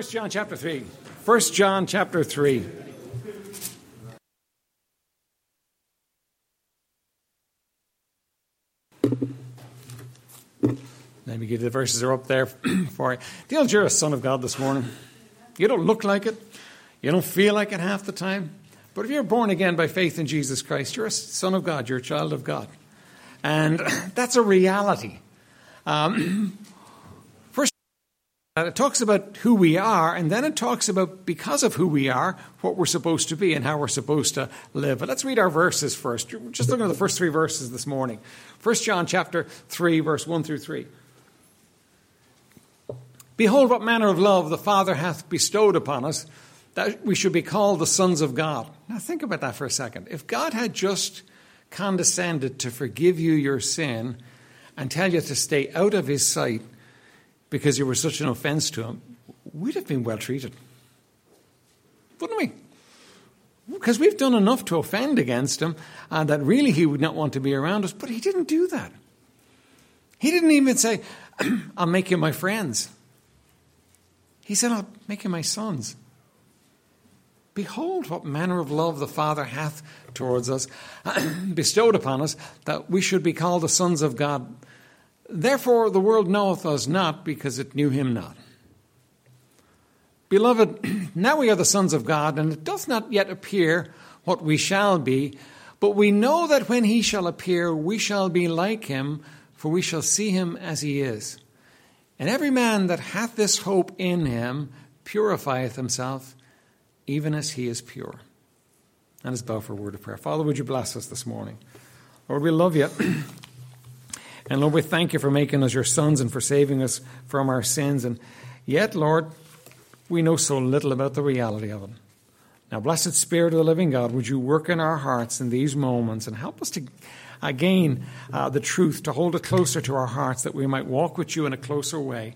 First John chapter 3. First John chapter 3. Let me give you the verses are up there for you. Know you're a son of God this morning? You don't look like it. You don't feel like it half the time. But if you're born again by faith in Jesus Christ, you're a son of God. You're a child of God. And that's a reality. Um, Uh, it talks about who we are, and then it talks about, because of who we are, what we're supposed to be and how we're supposed to live. But let's read our verses first. Just look at the first three verses this morning. 1 John chapter 3, verse 1 through 3. Behold, what manner of love the Father hath bestowed upon us, that we should be called the sons of God. Now, think about that for a second. If God had just condescended to forgive you your sin and tell you to stay out of his sight because you were such an offense to him, we'd have been well treated. Wouldn't we? Because we've done enough to offend against him and that really he would not want to be around us, but he didn't do that. He didn't even say, I'll make you my friends. He said, I'll make you my sons. Behold, what manner of love the Father hath towards us, bestowed upon us, that we should be called the sons of God. Therefore, the world knoweth us not, because it knew him not. Beloved, now we are the sons of God, and it doth not yet appear what we shall be, but we know that when he shall appear, we shall be like him, for we shall see him as he is. And every man that hath this hope in him purifieth himself, even as he is pure. And let's bow for a word of prayer. Father, would you bless us this morning? Lord, we love you. and Lord, we thank you for making us your sons and for saving us from our sins. And yet, Lord, we know so little about the reality of it. Now, blessed Spirit of the living God, would you work in our hearts in these moments and help us to again uh, the truth, to hold it closer to our hearts, that we might walk with you in a closer way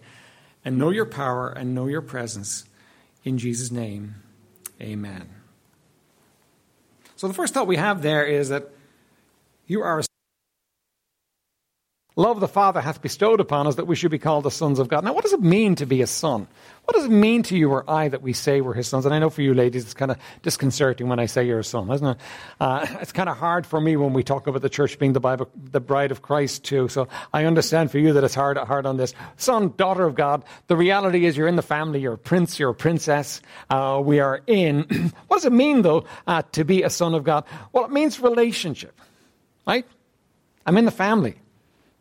and know your power and know your presence. In Jesus' name, amen. So, the first thought we have there is that you are a Love the Father hath bestowed upon us that we should be called the sons of God. Now, what does it mean to be a son? What does it mean to you or I that we say we're his sons? And I know for you ladies, it's kind of disconcerting when I say you're a son, isn't it? Uh, it's kind of hard for me when we talk about the church being the, Bible, the bride of Christ, too. So I understand for you that it's hard, hard on this. Son, daughter of God, the reality is you're in the family, you're a prince, you're a princess. Uh, we are in. what does it mean, though, uh, to be a son of God? Well, it means relationship, right? I'm in the family.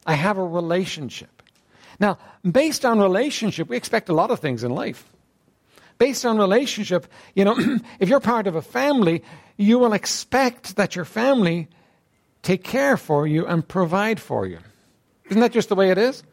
I have a relationship. Now, based on relationship, we expect a lot of things in life. Based on relationship, you know, if you're part of a family, you will expect that your family take care for you and provide for you. Isn't that just the way it is?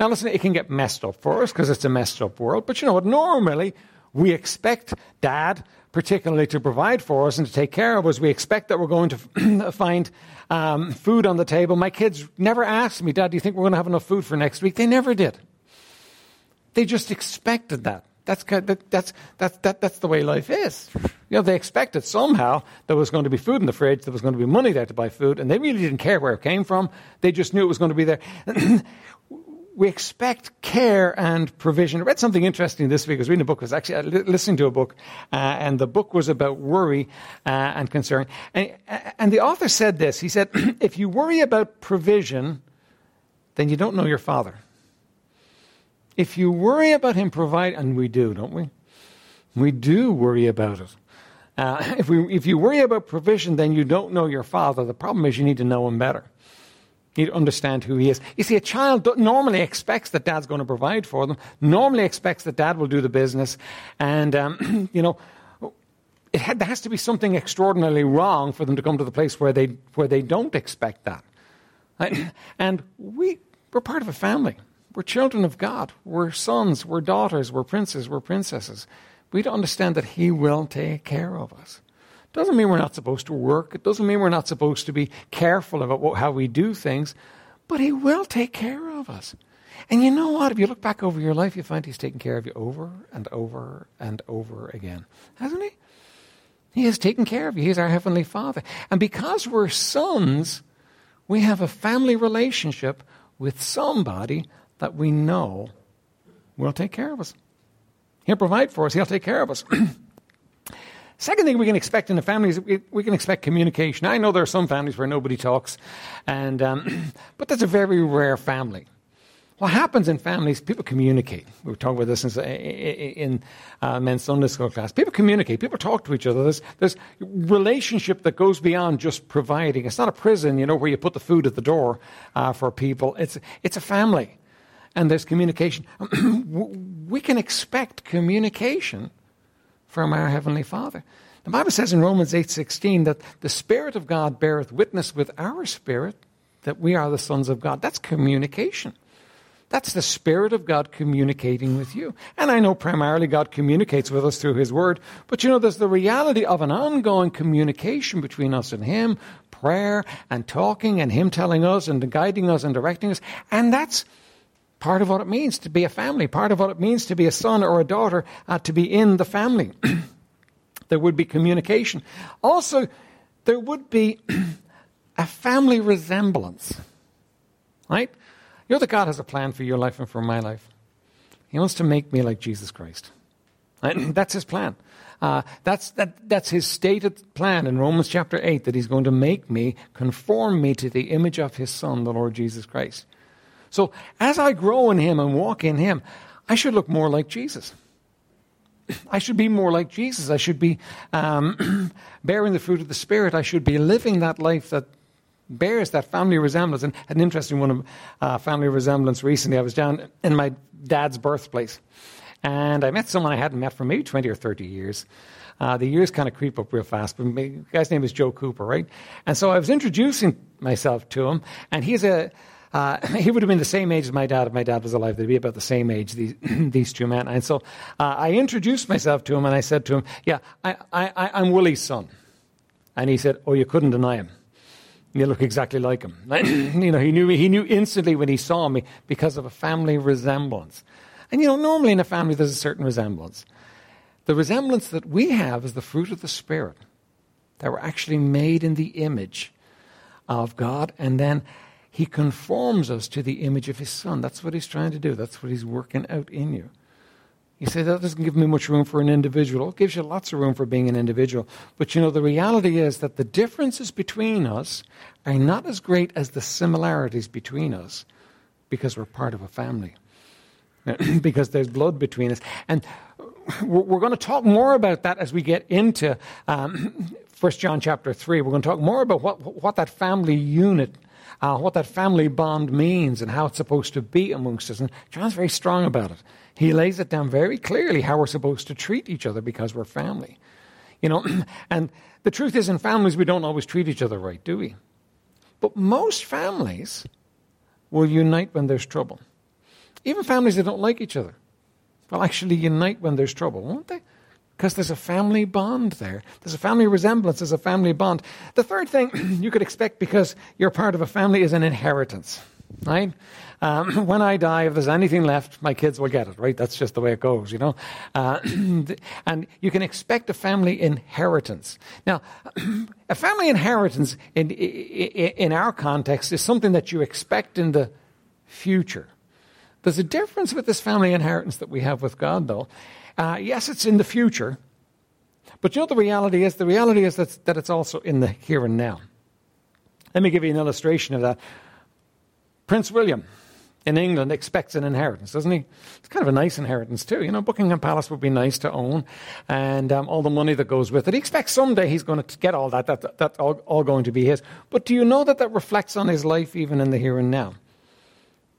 Now, listen, it can get messed up for us because it's a messed up world, but you know what? Normally, we expect dad particularly to provide for us and to take care of us. We expect that we're going to find um, food on the table. My kids never asked me, Dad, do you think we're going to have enough food for next week? They never did. They just expected that. That's, that, that's, that's, that, that's the way life is. You know, they expected somehow there was going to be food in the fridge, there was going to be money there to buy food, and they really didn't care where it came from. They just knew it was going to be there. we expect care and provision. I read something interesting this week. I was reading a book. I was actually listening to a book, uh, and the book was about worry uh, and concern. And, and the author said this. He said, "If you worry about provision, then you don't know your Father. If you worry about Him provide, and we do, don't we? We do worry about it. Uh, if we, if you worry about provision, then you don't know your Father. The problem is you need to know Him better." Need to understand who he is. You see, a child normally expects that dad's going to provide for them, normally expects that dad will do the business, and, um, you know, it had, there has to be something extraordinarily wrong for them to come to the place where they, where they don't expect that. And we, we're part of a family. We're children of God. We're sons. We're daughters. We're princes. We're princesses. We don't understand that He will take care of us. Doesn't mean we're not supposed to work. It doesn't mean we're not supposed to be careful about what, how we do things, but He will take care of us. And you know what? If you look back over your life, you find He's taken care of you over and over and over again. Hasn't He? He has taken care of you. He's our Heavenly Father. And because we're sons, we have a family relationship with somebody that we know will take care of us. He'll provide for us. He'll take care of us. Second thing we can expect in a family is we, we, can expect communication. I know there are some families where nobody talks, and um, but that's a very rare family. What happens in families, people communicate. We were talking about this in, in uh, men's Sunday school class. People communicate. People talk to each other. There's, there's relationship that goes beyond just providing. It's not a prison, you know, where you put the food at the door uh, for people. It's, it's a family. And there's communication. we can expect communication from our Heavenly Father. The Bible says in Romans 8:16 that the Spirit of God beareth witness with our spirit that we are the sons of God. That's communication. That's the Spirit of God communicating with you. And I know primarily God communicates with us through His Word, but you know, there's the reality of an ongoing communication between us and Him, prayer and talking, and Him telling us and guiding us and directing us. And that's part of what it means to be a family, part of what it means to be a son or a daughter, uh, to be in the family. there would be communication. Also, there would be a family resemblance, right? You know that God has a plan for your life and for my life. He wants to make me like Jesus Christ. That's his plan. Uh, that's, that, that's his stated plan in Romans chapter 8 that he's going to make me, conform me to the image of his Son, the Lord Jesus Christ. So as I grow in him and walk in him, I should look more like Jesus. I should be more like Jesus. I should be um, bearing the fruit of the Spirit. I should be living that life that bears that family resemblance. And an interesting one of uh, family resemblance recently. I was down in my dad's birthplace, and I met someone I hadn't met for maybe 20 or 30 years. Uh, the years kind of creep up real fast, but the guy's name is Joe Cooper, right? And so I was introducing myself to him, and he's a uh, he would have been the same age as my dad if my dad was alive. They'd be about the same age, these, these two men. And so uh, I introduced myself to him and I said to him, Yeah, I, I, I'm Willie's son. And he said, Oh, you couldn't deny him. You look exactly like him. you know, he knew me. He knew instantly when he saw me because of a family resemblance. And you know, normally in a family there's a certain resemblance. The resemblance that we have is the fruit of the Spirit. That we're actually made in the image of God, and then He conforms us to the image of His Son. That's what He's trying to do. That's what He's working out in you. You say that doesn't give me much room for an individual. It gives you lots of room for being an individual. But you know, the reality is that the differences between us are not as great as the similarities between us because we're part of a family. because there's blood between us. And we're going to talk more about that as we get into um, 1 John chapter 3. We're going to talk more about what, what that family unit uh, what that family bond means and how it's supposed to be amongst us. And John's very strong about it. He lays it down very clearly how we're supposed to treat each other because we're family. You know, and the truth is, in families, we don't always treat each other right, do we? But most families will unite when there's trouble. Even families that don't like each other will actually unite when there's trouble, won't they? Because there's a family bond there. There's a family resemblance, there's a family bond. The third thing you could expect because you're part of a family is an inheritance, right? Um, when I die, if there's anything left, my kids will get it, right? That's just the way it goes, you know? Uh, and you can expect a family inheritance. Now, a family inheritance in, in our context is something that you expect in the future. There's a difference with this family inheritance that we have with God, though. Uh, yes, it's in the future, but you know the reality is? The reality is that, that it's also in the here and now. Let me give you an illustration of that. Prince William in England expects an inheritance, doesn't he? It's kind of a nice inheritance, too. You know, Buckingham Palace would be nice to own and um, all the money that goes with it. He expects someday he's going to get all that. that that's all, all going to be his. But do you know that that reflects on his life even in the here and now?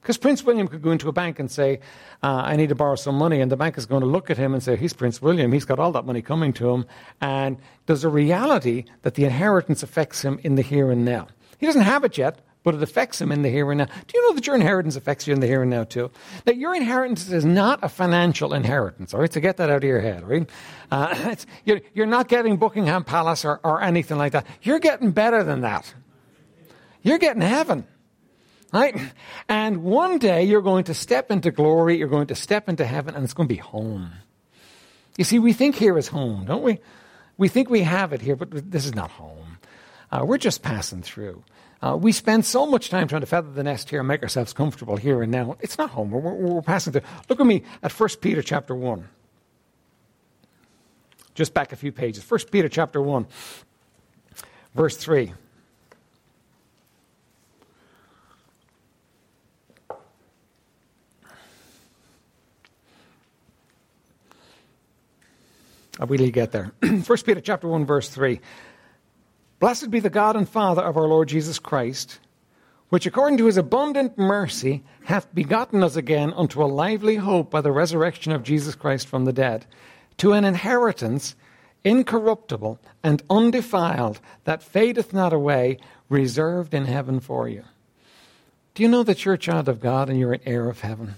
Because Prince William could go into a bank and say, uh, I need to borrow some money, and the bank is going to look at him and say, He's Prince William, he's got all that money coming to him. And there's a reality that the inheritance affects him in the here and now. He doesn't have it yet, but it affects him in the here and now. Do you know that your inheritance affects you in the here and now too? That your inheritance is not a financial inheritance, all right? So get that out of your head, right? Uh, you're, you're, not getting Buckingham Palace or, or anything like that. You're getting better than that. You're getting heaven. Right? And one day you're going to step into glory, you're going to step into heaven, and it's going to be home. You see, we think here is home, don't we? We think we have it here, but this is not home. Uh, we're just passing through. Uh, we spend so much time trying to feather the nest here and make ourselves comfortable here and now. It's not home. We're, we're, passing through. Look at me at 1 Peter chapter 1. just back a few pages. 1 Peter chapter 1, verse 3. Really get there. 1 Peter chapter 1, verse 3. Blessed be the God and Father of our Lord Jesus Christ, which according to his abundant mercy hath begotten us again unto a lively hope by the resurrection of Jesus Christ from the dead, to an inheritance incorruptible and undefiled, that fadeth not away, reserved in heaven for you. Do you know that you're a child of God and you're an heir of heaven?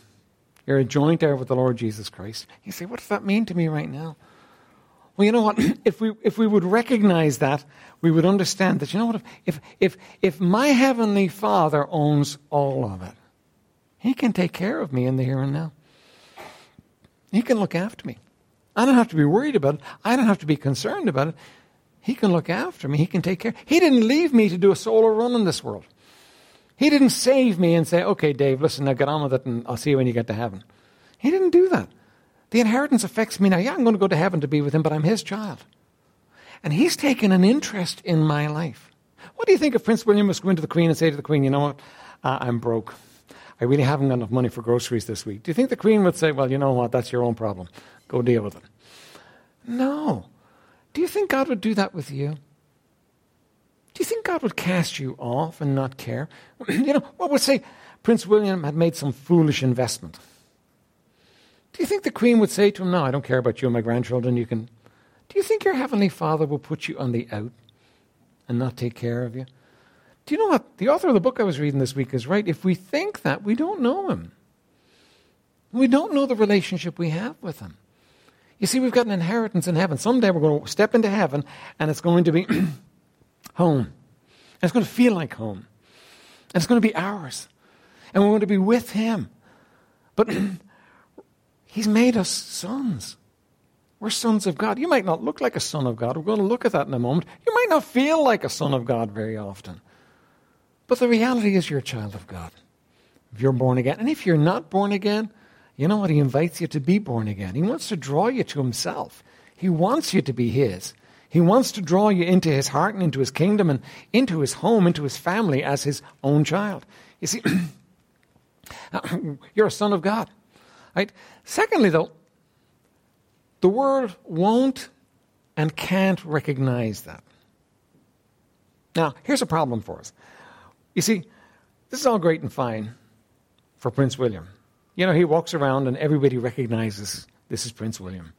You're a joint heir with the Lord Jesus Christ. You say, what does that mean to me right now? Well, you know what? If we, if we would recognize that, we would understand that, you know what? If, if, if my heavenly Father owns all of it, He can take care of me in the here and now. He can look after me. I don't have to be worried about it. I don't have to be concerned about it. He can look after me. He can take care. He didn't leave me to do a solo run in this world. He didn't save me and say, okay, Dave, listen, now get on with it and I'll see you when you get to heaven. He didn't do that. The inheritance affects me now. Yeah, I'm going to go to heaven to be with him, but I'm his child. And he's taken an interest in my life. What do you think if Prince William was going to the Queen and say to the Queen, you know what, uh, I'm broke. I really haven't got enough money for groceries this week. Do you think the Queen would say, well, you know what, that's your own problem. Go deal with it? No. Do you think God would do that with you? Do you think God would cast you off and not care? you know, what would say Prince William had made some foolish investment? Do you think the Queen would say to him, No, I don't care about you and my grandchildren. You can. Do you think your Heavenly Father will put you on the out and not take care of you? Do you know what? The author of the book I was reading this week is right. If we think that, we don't know Him. We don't know the relationship we have with Him. You see, we've got an inheritance in heaven. Someday we're going to step into heaven and it's going to be home. And it's going to feel like home. And it's going to be ours. And we're going to be with Him. But He's made us sons. We're sons of God. You might not look like a son of God. We're going to look at that in a moment. You might not feel like a son of God very often. But the reality is you're a child of God. If you're born again. And if you're not born again, you know what? He invites you to be born again. He wants to draw you to himself. He wants you to be his. He wants to draw you into his heart and into his kingdom and into his home, into his family as his own child. You see, you're a son of God. Right? Secondly, though, the world won't and can't recognize that. Now, here's a problem for us. You see, this is all great and fine for Prince William. You know, he walks around and everybody recognizes this is Prince William.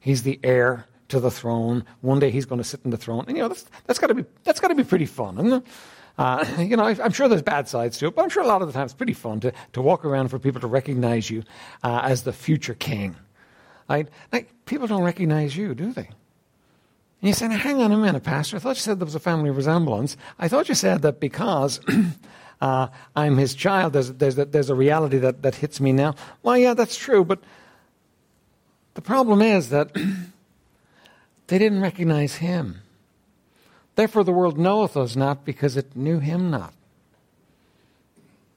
He's the heir to the throne. One day he's going to sit in the throne. And, you know, that's, that's got to be, that's got to be pretty fun, isn't it? Uh, you know, I'm sure there's bad sides to it, but I'm sure a lot of the time it's pretty fun to, to walk around for people to recognize you uh, as the future king. Right? Like, people don't recognize you, do they? And you say, hang on a minute, Pastor. I thought you said there was a family resemblance. I thought you said that because uh, I'm his child, there's, there's, there's a reality that, that hits me now. Well, yeah, that's true, but the problem is that they didn't recognize him. Therefore the world knoweth us not because it knew him not.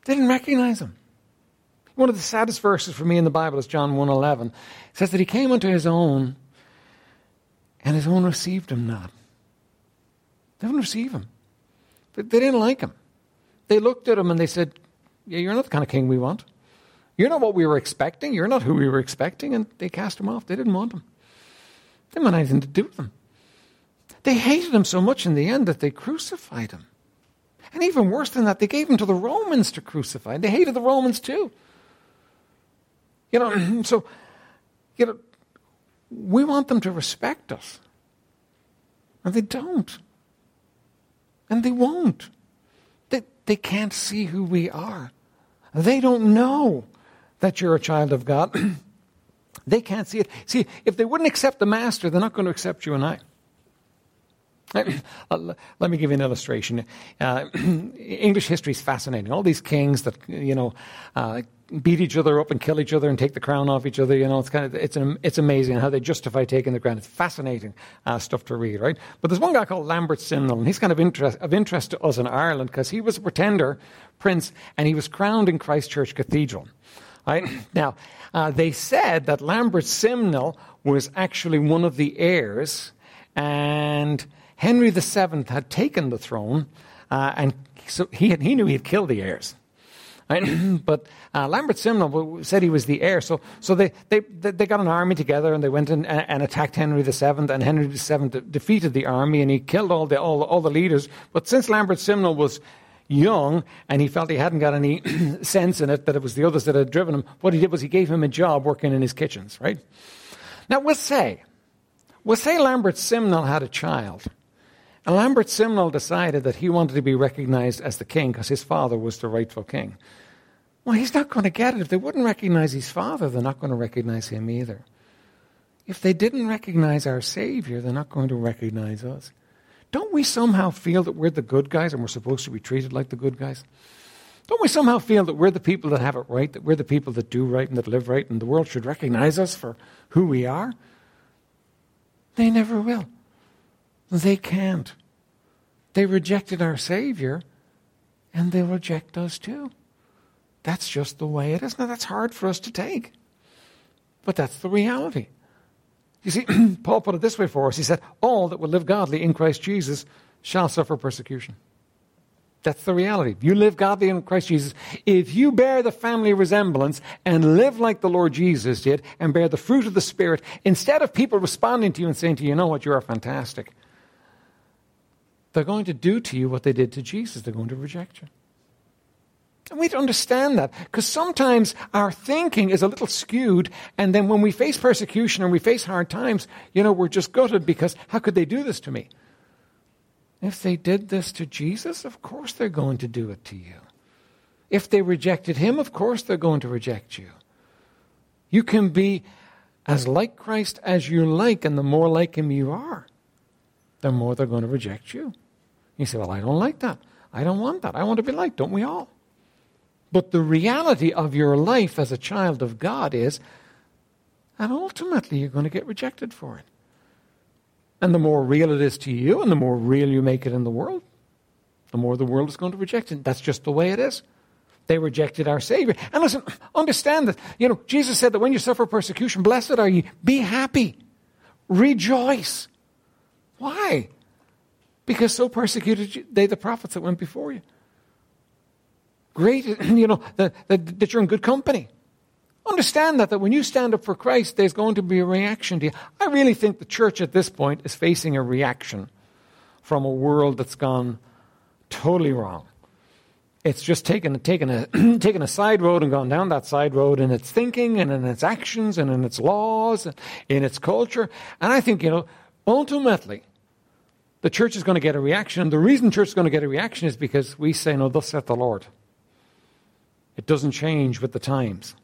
Didn't recognize him. One of the saddest verses for me in the Bible is John 1.11. It says that he came unto his own, and his own received him not. They didn't receive him. They didn't like him. They looked at him and they said, yeah, you're not the kind of king we want. You're not what we were expecting. You're not who we were expecting. And they cast him off. They didn't want him. They didn't want anything to do with him. They hated him so much in the end that they crucified him. And even worse than that, they gave him to the Romans to crucify. And they hated the Romans too. You know, so, you know, we want them to respect us. And they don't. And they won't. They, they can't see who we are. They don't know that you're a child of God. they can't see it. See, if they wouldn't accept the master, they're not going to accept you and I. Let me give you an illustration. Uh, English history is fascinating. All these kings that you know uh, beat each other up and kill each other and take the crown off each other. You know, it's kind of it's an, it's amazing how they justify taking the crown. It's fascinating uh, stuff to read, right? But there's one guy called Lambert Simnel, and he's kind of interest of interest to us in Ireland because he was a pretender prince and he was crowned in Christ Church Cathedral. Right now, uh, they said that Lambert Simnel was actually one of the heirs, and Henry VII had taken the throne, uh, and so he, had, he knew he'd killed the heirs. But uh, Lambert Simnel said he was the heir. So, so they, they, they got an army together and they went and, and attacked Henry VII. And Henry VII de- defeated the army and he killed all the, all, all the leaders. But since Lambert Simnel was young and he felt he hadn't got any sense in it, that it was the others that had driven him, what he did was he gave him a job working in his kitchens, right? Now, we'll say, we'll say Lambert Simnel had a child. And Lambert Simnel decided that he wanted to be recognized as the king because his father was the rightful king. Well, he's not going to get it. If they wouldn't recognize his father, they're not going to recognize him either. If they didn't recognize our Savior, they're not going to recognize us. Don't we somehow feel that we're the good guys and we're supposed to be treated like the good guys? Don't we somehow feel that we're the people that have it right, that we're the people that do right and that live right, and the world should recognize us for who we are? They never will. They can't. They rejected our Savior, and they'll reject us too. That's just the way it is. Now, that's hard for us to take, but that's the reality. You see, Paul put it this way for us. He said, All that will live godly in Christ Jesus shall suffer persecution. That's the reality. If you live godly in Christ Jesus, if you bear the family resemblance and live like the Lord Jesus did and bear the fruit of the Spirit, instead of people responding to you and saying to you, you know what, you are fantastic, they're going to do to you what they did to Jesus. They're going to reject you. And we need to understand that because sometimes our thinking is a little skewed, and then when we face persecution and we face hard times, you know, we're just gutted because how could they do this to me? If they did this to Jesus, of course they're going to do it to you. If they rejected him, of course they're going to reject you. You can be as like Christ as you like, and the more like him you are, the more they're going to reject you. You say, Well, I don't like that. I don't want that. I want to be like, don't we all? But the reality of your life as a child of God is that ultimately you're going to get rejected for it. And the more real it is to you and the more real you make it in the world, the more the world is going to reject it. That's just the way it is. They rejected our Savior. And listen, understand that, you know, Jesus said that when you suffer persecution, blessed are you. Be happy. Rejoice. Why? Because so persecuted they the prophets that went before you. Great, you know, that, that, that you're in good company. Understand that, that when you stand up for Christ, there's going to be a reaction to you. I really think the church at this point is facing a reaction from a world that's gone totally wrong. It's just taken, taken, a, taken a side road and gone down that side road in its thinking and in its actions and in its laws and in its culture. And I think, you know, ultimately, the church is going to get a reaction. And The reason the church is going to get a reaction is because we say, No, thus saith the Lord. It doesn't change with the times.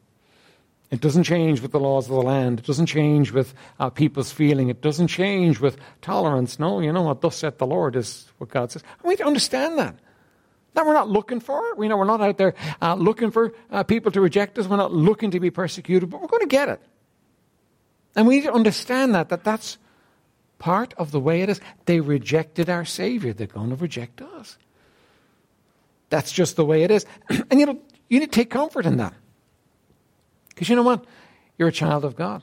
It doesn't change with the laws of the land. It doesn't change with uh, people's feeling. It doesn't change with tolerance. No, you know what? Thus saith the Lord is what God says. we need to understand that. Now, we're not looking for it. We know we're not out there uh, looking for uh, people to reject us. We're not looking to be persecuted, but we're going to get it. And we need to understand that, that that's part of the way it is. They rejected our Savior. They're going to reject us. That's just the way it is. and you know, you need to take comfort in that. Because you know what? You're a child of God.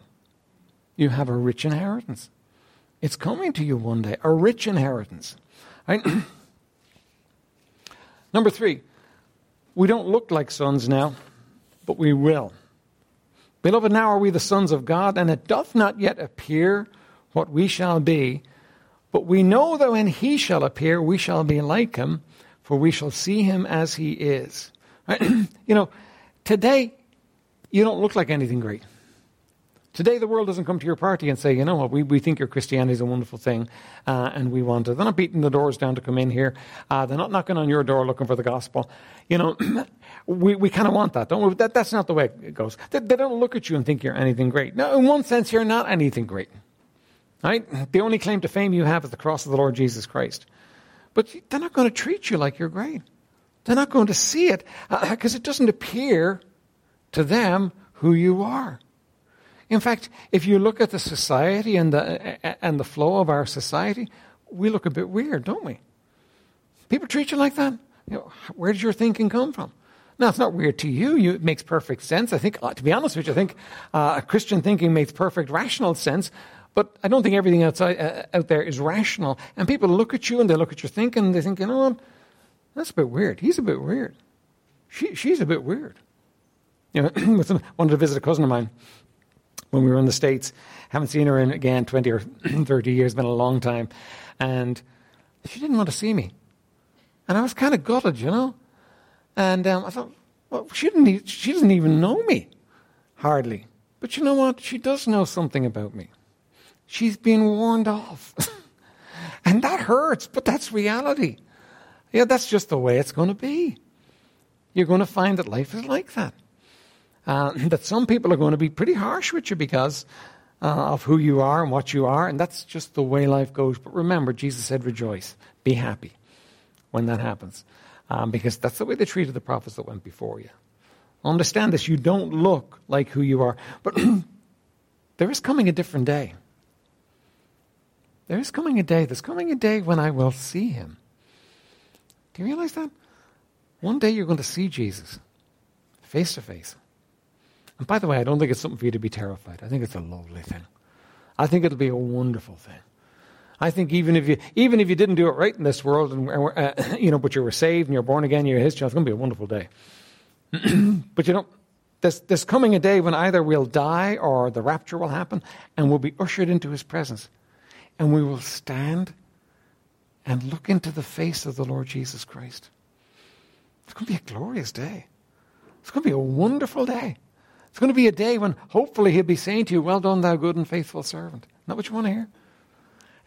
You have a rich inheritance. It's coming to you one day, a rich inheritance. Right? Number three, we don't look like sons now, but we will. Beloved, now are we the sons of God, and it doth not yet appear what we shall be, but we know that when he shall appear, we shall be like him, for we shall see him as he is. You know, today, you don't look like anything great. Today, the world doesn't come to your party and say, you know what, we, we think your Christianity is a wonderful thing uh, and we want it. They're not beating the doors down to come in here. Uh, they're not knocking on your door looking for the gospel. You know, we, we kind of want that, don't we? That, that's not the way it goes. They, they, don't look at you and think you're anything great. No, in one sense, you're not anything great. Right? The only claim to fame you have is the cross of the Lord Jesus Christ. But they're not going to treat you like you're great. They're not going to see it because uh, it doesn't appear to them who you are. In fact, if you look at the society and the, and the flow of our society, we look a bit weird, don't we? People treat you like that. You know, where does your thinking come from? Now, it's not weird to you. you it makes perfect sense. I think, uh, to be honest with you, I think uh, Christian thinking makes perfect rational sense. But I don't think everything outside, uh, out there is rational. And people look at you and they look at your thinking and they think, you know what? That's a bit weird. He's a bit weird. She, she's a bit weird. You know, I wanted to visit a cousin of mine when we were in the States. Haven't seen her in, again, 20 or 30 years. Been a long time. And she didn't want to see me. And I was kind of gutted, you know. And um, I thought, well, she, didn't, she doesn't even know me, hardly. But you know what? She does know something about me. She's been warned off. and that hurts, but that's reality. Yeah, that's just the way it's going to be. You're going to find that life is like that. Uh, that some people are going to be pretty harsh with you because uh, of who you are and what you are, and that's just the way life goes. But remember, Jesus said, rejoice, be happy when that happens um, because that's the way they treated the prophets that went before you. Understand this, you don't look like who you are. But there is coming a different day. There is coming a day. There's coming a day when I will see him. Do you realize that? One day you're going to see Jesus face to face. And by the way, I don't think it's something for you to be terrified. I think it's a lovely thing. I think it'll be a wonderful thing. I think even if you even if you didn't do it right in this world, and uh, you know, but you were saved and you're born again, you're His child, it's going to be a wonderful day. but you know, there's, there's coming a day when either we'll die or the rapture will happen, and we'll be ushered into His presence, and we will stand and look into the face of the Lord Jesus Christ. It's going to be a glorious day. It's going to be a wonderful day. It's going to be a day when hopefully He'll be saying to you, "Well done, thou good and faithful servant." Not what you want to hear.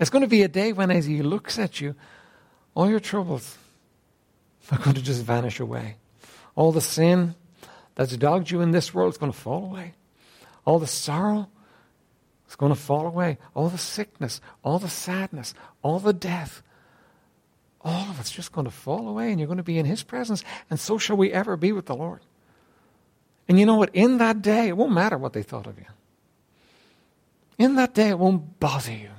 It's going to be a day when, as He looks at you, all your troubles are going to just vanish away. All the sin that's dogged you in this world is going to fall away. All the sorrow is going to fall away. All the sickness, all the sadness, all the death, all of it's just going to fall away, and you're going to be in His presence. And so shall we ever be with the Lord. And you know what? In that day, it won't matter what they thought of you. In that day, it won't bother you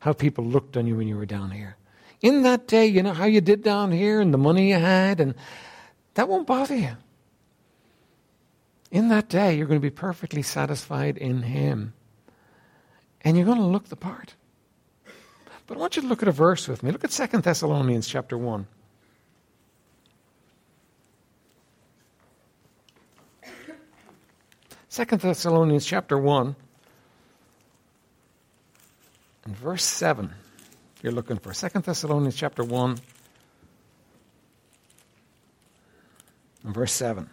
how people looked on you when you were down here. In that day, you know how you did down here and the money you had, and that won't bother you. In that day, you're going to be perfectly satisfied in Him. And you're going to look the part. But I want you to look at a verse with me. Look at 2 Thessalonians chapter 1. Second Thessalonians chapter 1 and verse 7 you're looking for. Second Thessalonians chapter 1 and verse 7.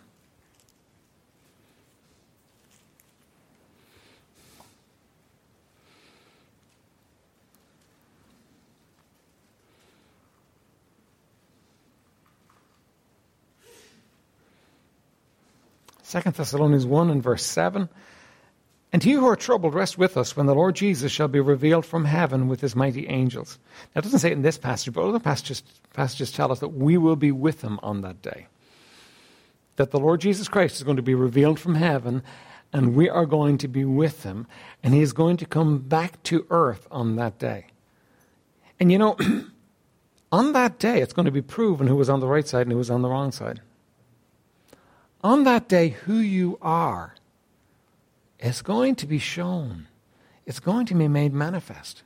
Second Thessalonians 1 and verse 7. And you who are troubled, rest with us when the Lord Jesus shall be revealed from heaven with his mighty angels. Now, it doesn't say it in this passage, but other passages, passages tell us that we will be with him on that day. That the Lord Jesus Christ is going to be revealed from heaven, and we are going to be with him, and he is going to come back to earth on that day. And you know, on that day, it's going to be proven who was on the right side and who was on the wrong side. On that day, who you are is going to be shown. It's going to be made manifest.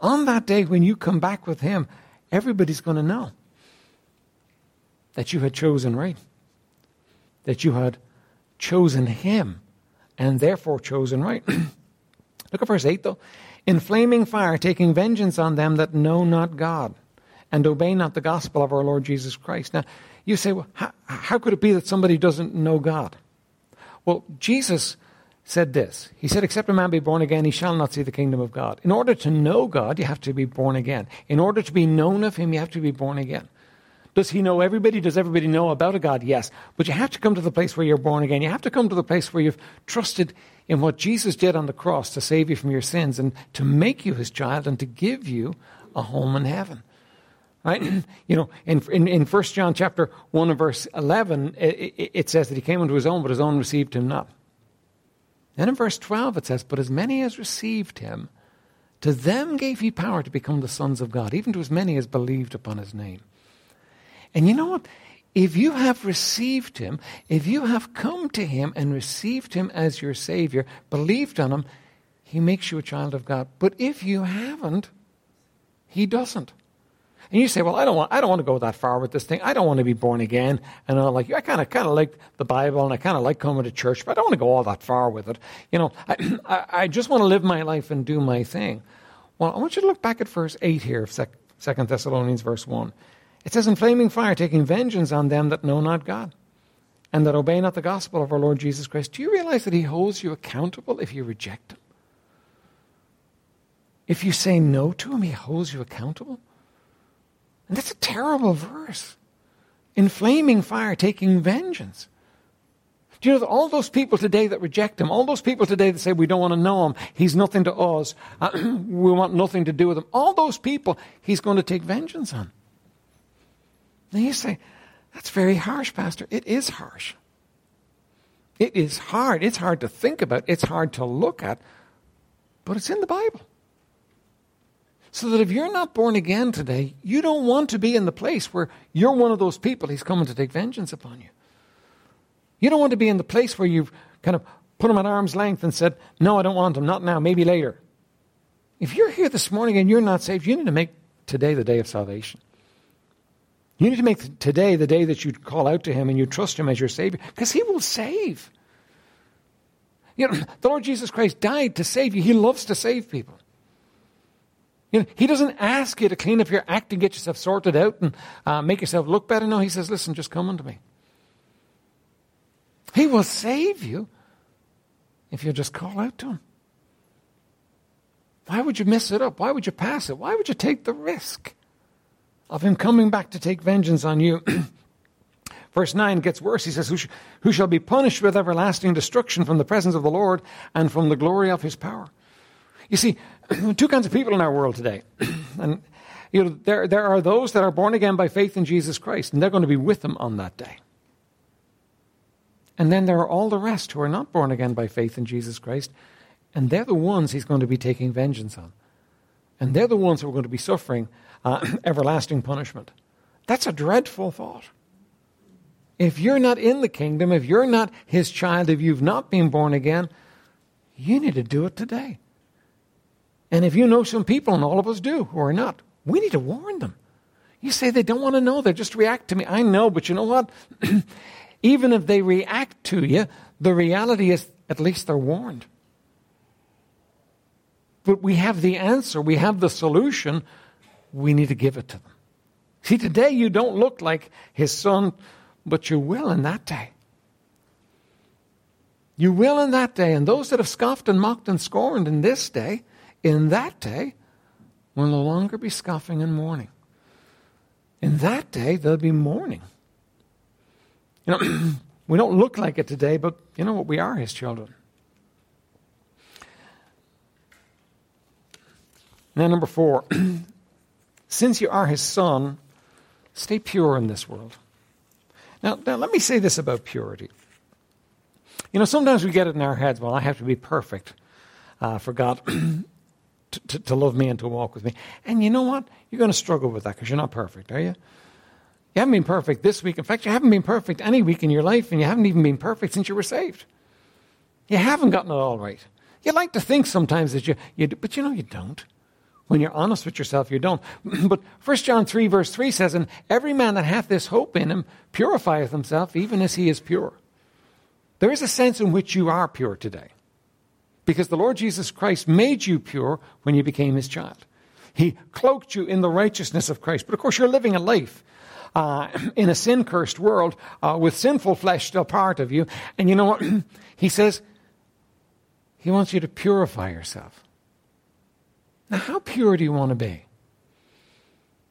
On that day when you come back with Him, everybody's going to know that you had chosen right, that you had chosen Him, and therefore chosen right. Look at verse 8 though. In flaming fire, taking vengeance on them that know not God and obey not the gospel of our Lord Jesus Christ. Now, you say, well, how, how could it be that somebody doesn't know God? Well, Jesus said this. He said, Except a man be born again, he shall not see the kingdom of God. In order to know God, you have to be born again. In order to be known of him, you have to be born again. Does he know everybody? Does everybody know about a God? Yes. But you have to come to the place where you're born again. You have to come to the place where you've trusted in what Jesus did on the cross to save you from your sins and to make you his child and to give you a home in heaven. Right? you know, in, in, in 1 John chapter 1 and verse 11, it, it says that he came unto his own, but his own received him not. Then in verse 12 it says, But as many as received him, to them gave he power to become the sons of God, even to as many as believed upon his name. And you know what? if you have received him, if you have come to him and received him as your Savior, believed on him, he makes you a child of God. But if you haven't, he doesn't. And you say, "Well, I don't want, I don't want to go that far with this thing. I don't want to be born again." And I'm like, "I kind of, kind of like the Bible, and I kind of like coming to church, but I don't want to go all that far with it. You know, I, I, just want to live my life and do my thing." Well, I want you to look back at verse eight here of Second Thessalonians, verse one. It says, "In flaming fire, taking vengeance on them that know not God." And that obey not the gospel of our Lord Jesus Christ. Do you realize that He holds you accountable if you reject Him? If you say no to Him, He holds you accountable. And that's a terrible verse. In flaming fire, taking vengeance. Do you know that all those people today that reject him, all those people today that say we don't want to know him, he's nothing to us, uh, we want nothing to do with him, all those people he's going to take vengeance on. And you say, that's very harsh, Pastor. It is harsh. It is hard. It's hard to think about. It's hard to look at. But it's in the Bible. So that if you're not born again today, you don't want to be in the place where you're one of those people he's coming to take vengeance upon you. You don't want to be in the place where you've kind of put him at arm's length and said, No, I don't want him, not now, maybe later. If you're here this morning and you're not saved, you need to make today the day of salvation. You need to make today the day that you call out to him and you trust him as your Savior, because he will save. You know, the Lord Jesus Christ died to save you. He loves to save people. You know, he doesn't ask you to clean up your act and get yourself sorted out and uh, make yourself look better. No, he says, listen, just come unto me. He will save you if you just call out to him. Why would you mess it up? Why would you pass it? Why would you take the risk of him coming back to take vengeance on you? Verse 9 gets worse. He says, who, sh- who shall be punished with everlasting destruction from the presence of the Lord and from the glory of his power? You see, two kinds of people in our world today. and you know, there, there are those that are born again by faith in Jesus Christ, and they're going to be with him on that day. And then there are all the rest who are not born again by faith in Jesus Christ, and they're the ones he's going to be taking vengeance on. And they're the ones who are going to be suffering uh, everlasting punishment. That's a dreadful thought. If you're not in the kingdom, if you're not his child, if you've not been born again, you need to do it today. And if you know some people, and all of us do, who are not, we need to warn them. You say they don't want to know, they just react to me. I know, but you know what? Even if they react to you, the reality is at least they're warned. But we have the answer, we have the solution. We need to give it to them. See, today you don't look like his son, but you will in that day. You will in that day. And those that have scoffed and mocked and scorned in this day, in that day will no longer be scoffing and mourning. In that day, there'll be mourning. You know, we don't look like it today, but you know what? We are his children. Now, number four, since you are his son, stay pure in this world. Now, now, let me say this about purity. You know, sometimes we get it in our heads, well, I have to be perfect uh, for God to, to, love me and to walk with me. And you know what? You're going to struggle with that because you're not perfect, are you? You haven't been perfect this week. In fact, you haven't been perfect any week in your life, and you haven't even been perfect since you were saved. You haven't gotten it all right. You like to think sometimes that you, you do, but you know you don't. When you're honest with yourself, you don't. but 1 John 3, verse 3 says, And every man that hath this hope in him purifieth himself, even as he is pure. There is a sense in which you are pure today. Because the Lord Jesus Christ made you pure when you became his child. He cloaked you in the righteousness of Christ. But of course, you're living a life uh, in a sin cursed world uh, with sinful flesh still part of you. And you know what? he says he wants you to purify yourself. Now, how pure do you want to be?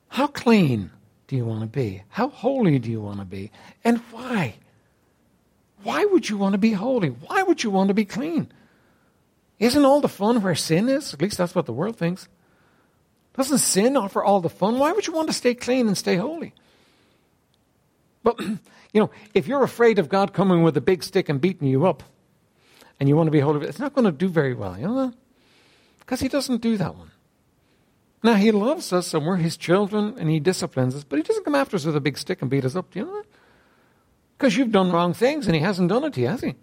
How clean do you want to be? How holy do you want to be? And why? Why would you want to be holy? Why would you want to be clean? Isn't all the fun where sin is? At least that's what the world thinks. Doesn't sin offer all the fun? Why would you want to stay clean and stay holy? But, you know, if you're afraid of God coming with a big stick and beating you up, and you want to be holy, it's not going to do very well, you know Because He doesn't do that one. Now, He loves us and we're His children and He disciplines us, but He doesn't come after us with a big stick and beat us up, do you know that? Because you've done wrong things and he hasn't done it to you, has he?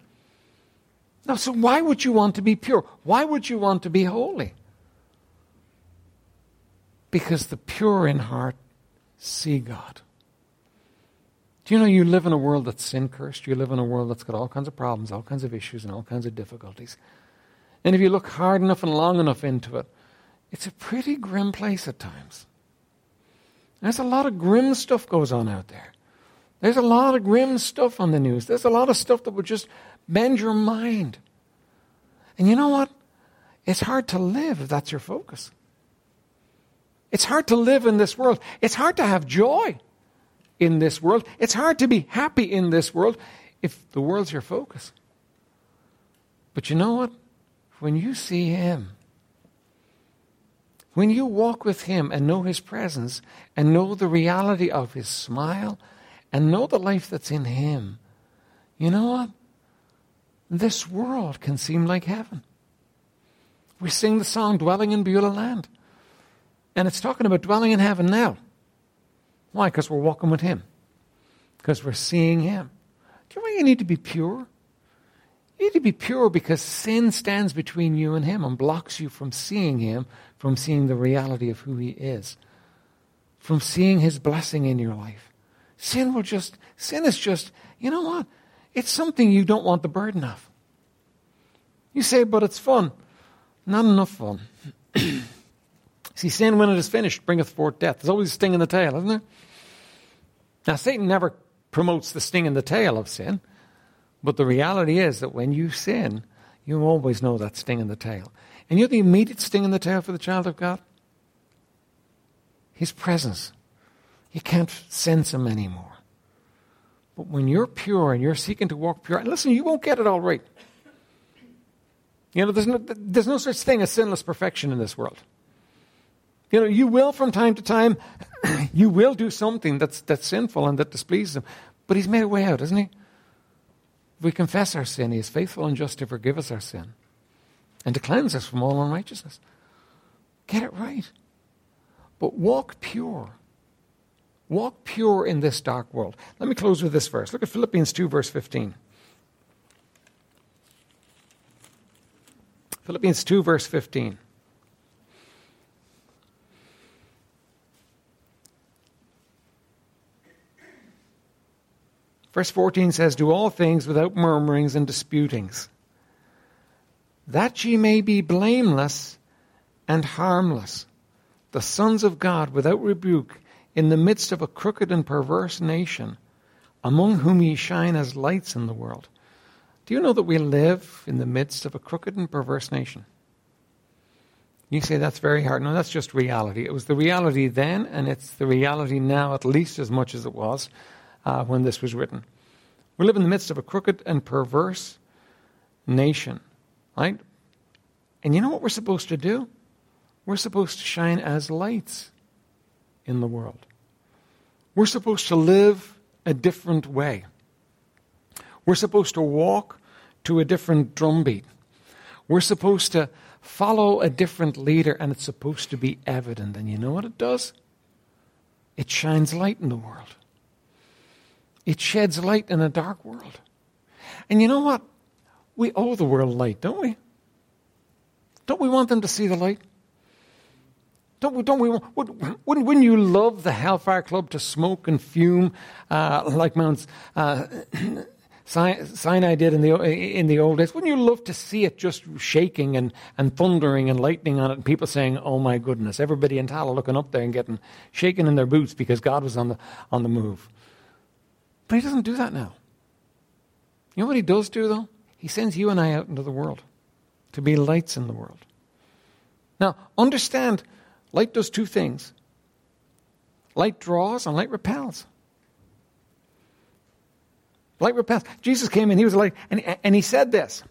Now, so why would you want to be pure? Why would you want to be holy? Because the pure in heart see God. Do you know you live in a world that's sin cursed? You live in a world that's got all kinds of problems, all kinds of issues, and all kinds of difficulties. And if you look hard enough and long enough into it, it's a pretty grim place at times. There's a lot of grim stuff goes on out there. There's a lot of grim stuff on the news. There's a lot of stuff that would just bend your mind. And you know what? It's hard to live if that's your focus. It's hard to live in this world. It's hard to have joy in this world. It's hard to be happy in this world if the world's your focus. But you know what? When you see Him, when you walk with Him and know His presence and know the reality of His smile and know the life that's in Him, you know what? This world can seem like heaven. We sing the song Dwelling in Beulah Land. And it's talking about dwelling in heaven now. Why? Because we're walking with Him. Because we're seeing Him. Do you know why you need to be pure? You need to be pure because sin stands between you and Him and blocks you from seeing Him, from seeing the reality of who He is, from seeing His blessing in your life. Sin will just, sin is just, you know what? It's something you don't want the burden of. You say, but it's fun. Not enough fun. See, sin, when it is finished, bringeth forth death. There's always a sting in the tail, isn't there? Now, Satan never promotes the sting in the tail of sin, but the reality is that when you sin, you always know that sting in the tail. And you know the immediate sting in the tail for the child of God? His presence. You can't sense him anymore. But when you're pure and you're seeking to walk pure, and listen, you won't get it all right. You know, there's no, there's no such thing as sinless perfection in this world. You know, you will from time to time, you will do something that's, that's sinful and that displeases him. But he's made a way out, isn't he? If we confess our sin, he is faithful and just to forgive us our sin and to cleanse us from all unrighteousness. Get it right. But walk pure. Walk pure in this dark world. Let me close with this verse. Look at Philippians 2, verse 15. Philippians 2, verse 15. Verse 14 says, Do all things without murmurings and disputings, that ye may be blameless and harmless, the sons of God without rebuke, in the midst of a crooked and perverse nation, among whom ye shine as lights in the world. Do you know that we live in the midst of a crooked and perverse nation? You say that's very hard. No, that's just reality. It was the reality then, and it's the reality now at least as much as it was uh, when this was written. We live in the midst of a crooked and perverse nation, right? And you know what we're supposed to do? We're supposed to shine as lights in the world. We're supposed to live a different way. We're supposed to walk to a different drumbeat. We're supposed to follow a different leader, and it's supposed to be evident. And you know what it does? It shines light in the world. It sheds light in a dark world. And you know what? We owe the world light, don't we? Don't we want them to see the light? Don't we, don't we, wouldn't, wouldn't you love the Hellfire Club to smoke and fume uh, like Mount uh, Sinai did in the, in the old days? Wouldn't you love to see it just shaking and, and thundering and lightning on it and people saying, oh my goodness, everybody in Tallaght looking up there and getting shaken in their boots because God was on the, on the move? But he doesn't do that now. You know what he does do, though? He sends you and I out into the world to be lights in the world. Now, understand, light does two things light draws and light repels. Light repels. Jesus came in, he was light, and, and he said this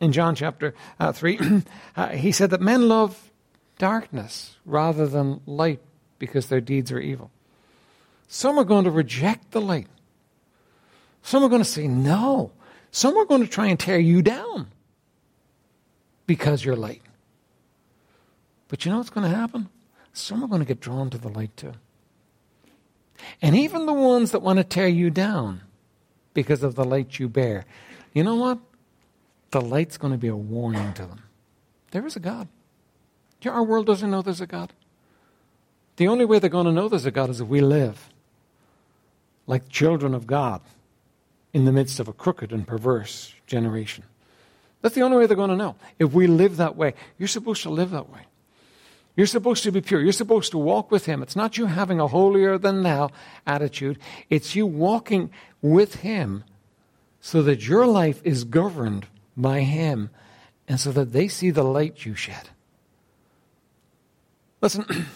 in John chapter uh, 3. uh, he said that men love darkness rather than light because their deeds are evil. Some are going to reject the light some are going to say no. Some are going to try and tear you down because you're late. But you know what's going to happen? Some are going to get drawn to the light too. And even the ones that want to tear you down because of the light you bear. You know what? The light's going to be a warning to them. There is a God. Our world doesn't know there's a God. The only way they're going to know there's a God is if we live like children of God in the midst of a crooked and perverse generation. That's the only way they're going to know. If we live that way, you're supposed to live that way. You're supposed to be pure. You're supposed to walk with Him. It's not you having a holier than thou attitude, it's you walking with Him so that your life is governed by Him and so that they see the light you shed. Listen,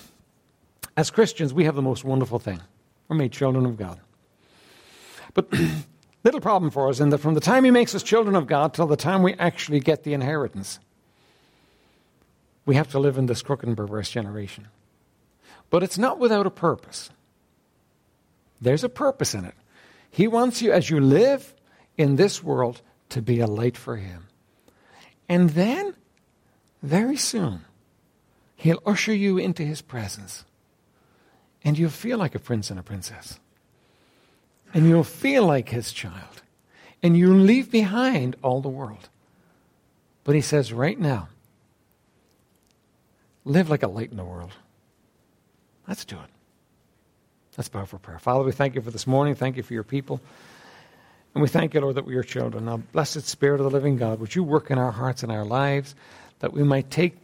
as Christians, we have the most wonderful thing. We're made children of God. But little problem for us in that from the time He makes us children of God till the time we actually get the inheritance, we have to live in this crooked and perverse generation. But it's not without a purpose. There's a purpose in it. He wants you, as you live in this world, to be a light for Him. And then, very soon, He'll usher you into His presence. And you'll feel like a prince and a princess. And you'll feel like His child. And you'll leave behind all the world. But He says, right now, live like a light in the world. Let's do it. Let's bow for prayer. Father, we thank you for this morning. Thank you for your people. And we thank you, Lord, that we are children. Now, blessed Spirit of the living God, would you work in our hearts and our lives that we might take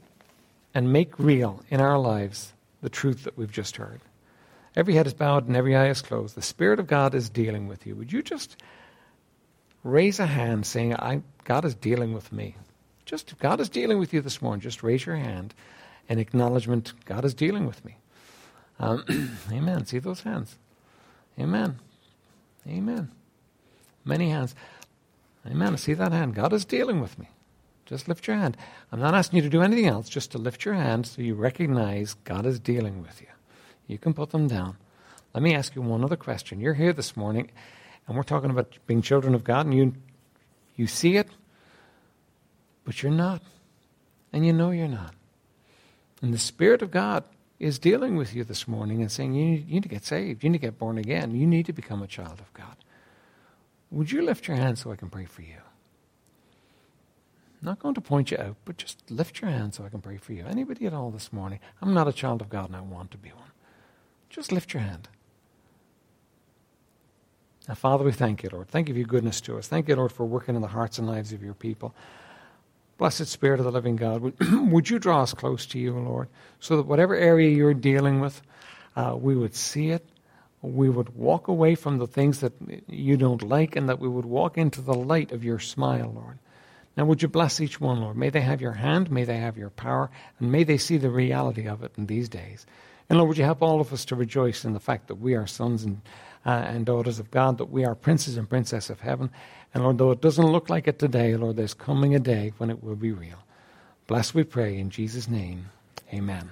and make real in our lives the truth that we've just heard. Every head is bowed and every eye is closed. The Spirit of God is dealing with you. Would you just raise a hand saying, I, God is dealing with me? Just, God is dealing with you this morning. Just raise your hand and acknowledgement God is dealing with me. Um, amen. See those hands? Amen. Amen. Many hands. Amen. See that hand? God is dealing with me. Just lift your hand. I'm not asking you to do anything else, just to lift your hand so you recognize God is dealing with you. You can put them down. Let me ask you one other question. You're here this morning, and we're talking about being children of God, and you, you see it, but you're not. And you know you're not. And the Spirit of God is dealing with you this morning and saying, you need, you need to get saved. You need to get born again. You need to become a child of God. Would you lift your hand so I can pray for you? I'm not going to point you out, but just lift your hand so I can pray for you. Anybody at all this morning? I'm not a child of God and I want to be one. Just lift your hand. Now, Father, we thank you, Lord. Thank you for your goodness to us. Thank you, Lord, for working in the hearts and lives of your people. Blessed Spirit of the living God, would, would you draw us close to you, Lord, so that whatever area you're dealing with, uh, we would see it, we would walk away from the things that you don't like, and that we would walk into the light of your smile, Lord. Now, would you bless each one, Lord? May they have your hand, may they have your power, and may they see the reality of it in these days. And Lord, would you help all of us to rejoice in the fact that we are sons and, uh, and daughters of God, that we are princes and princesses of heaven, and Lord, though it doesn't look like it today, Lord, there's coming a day when it will be real. Bless, we pray, in Jesus' name. Amen.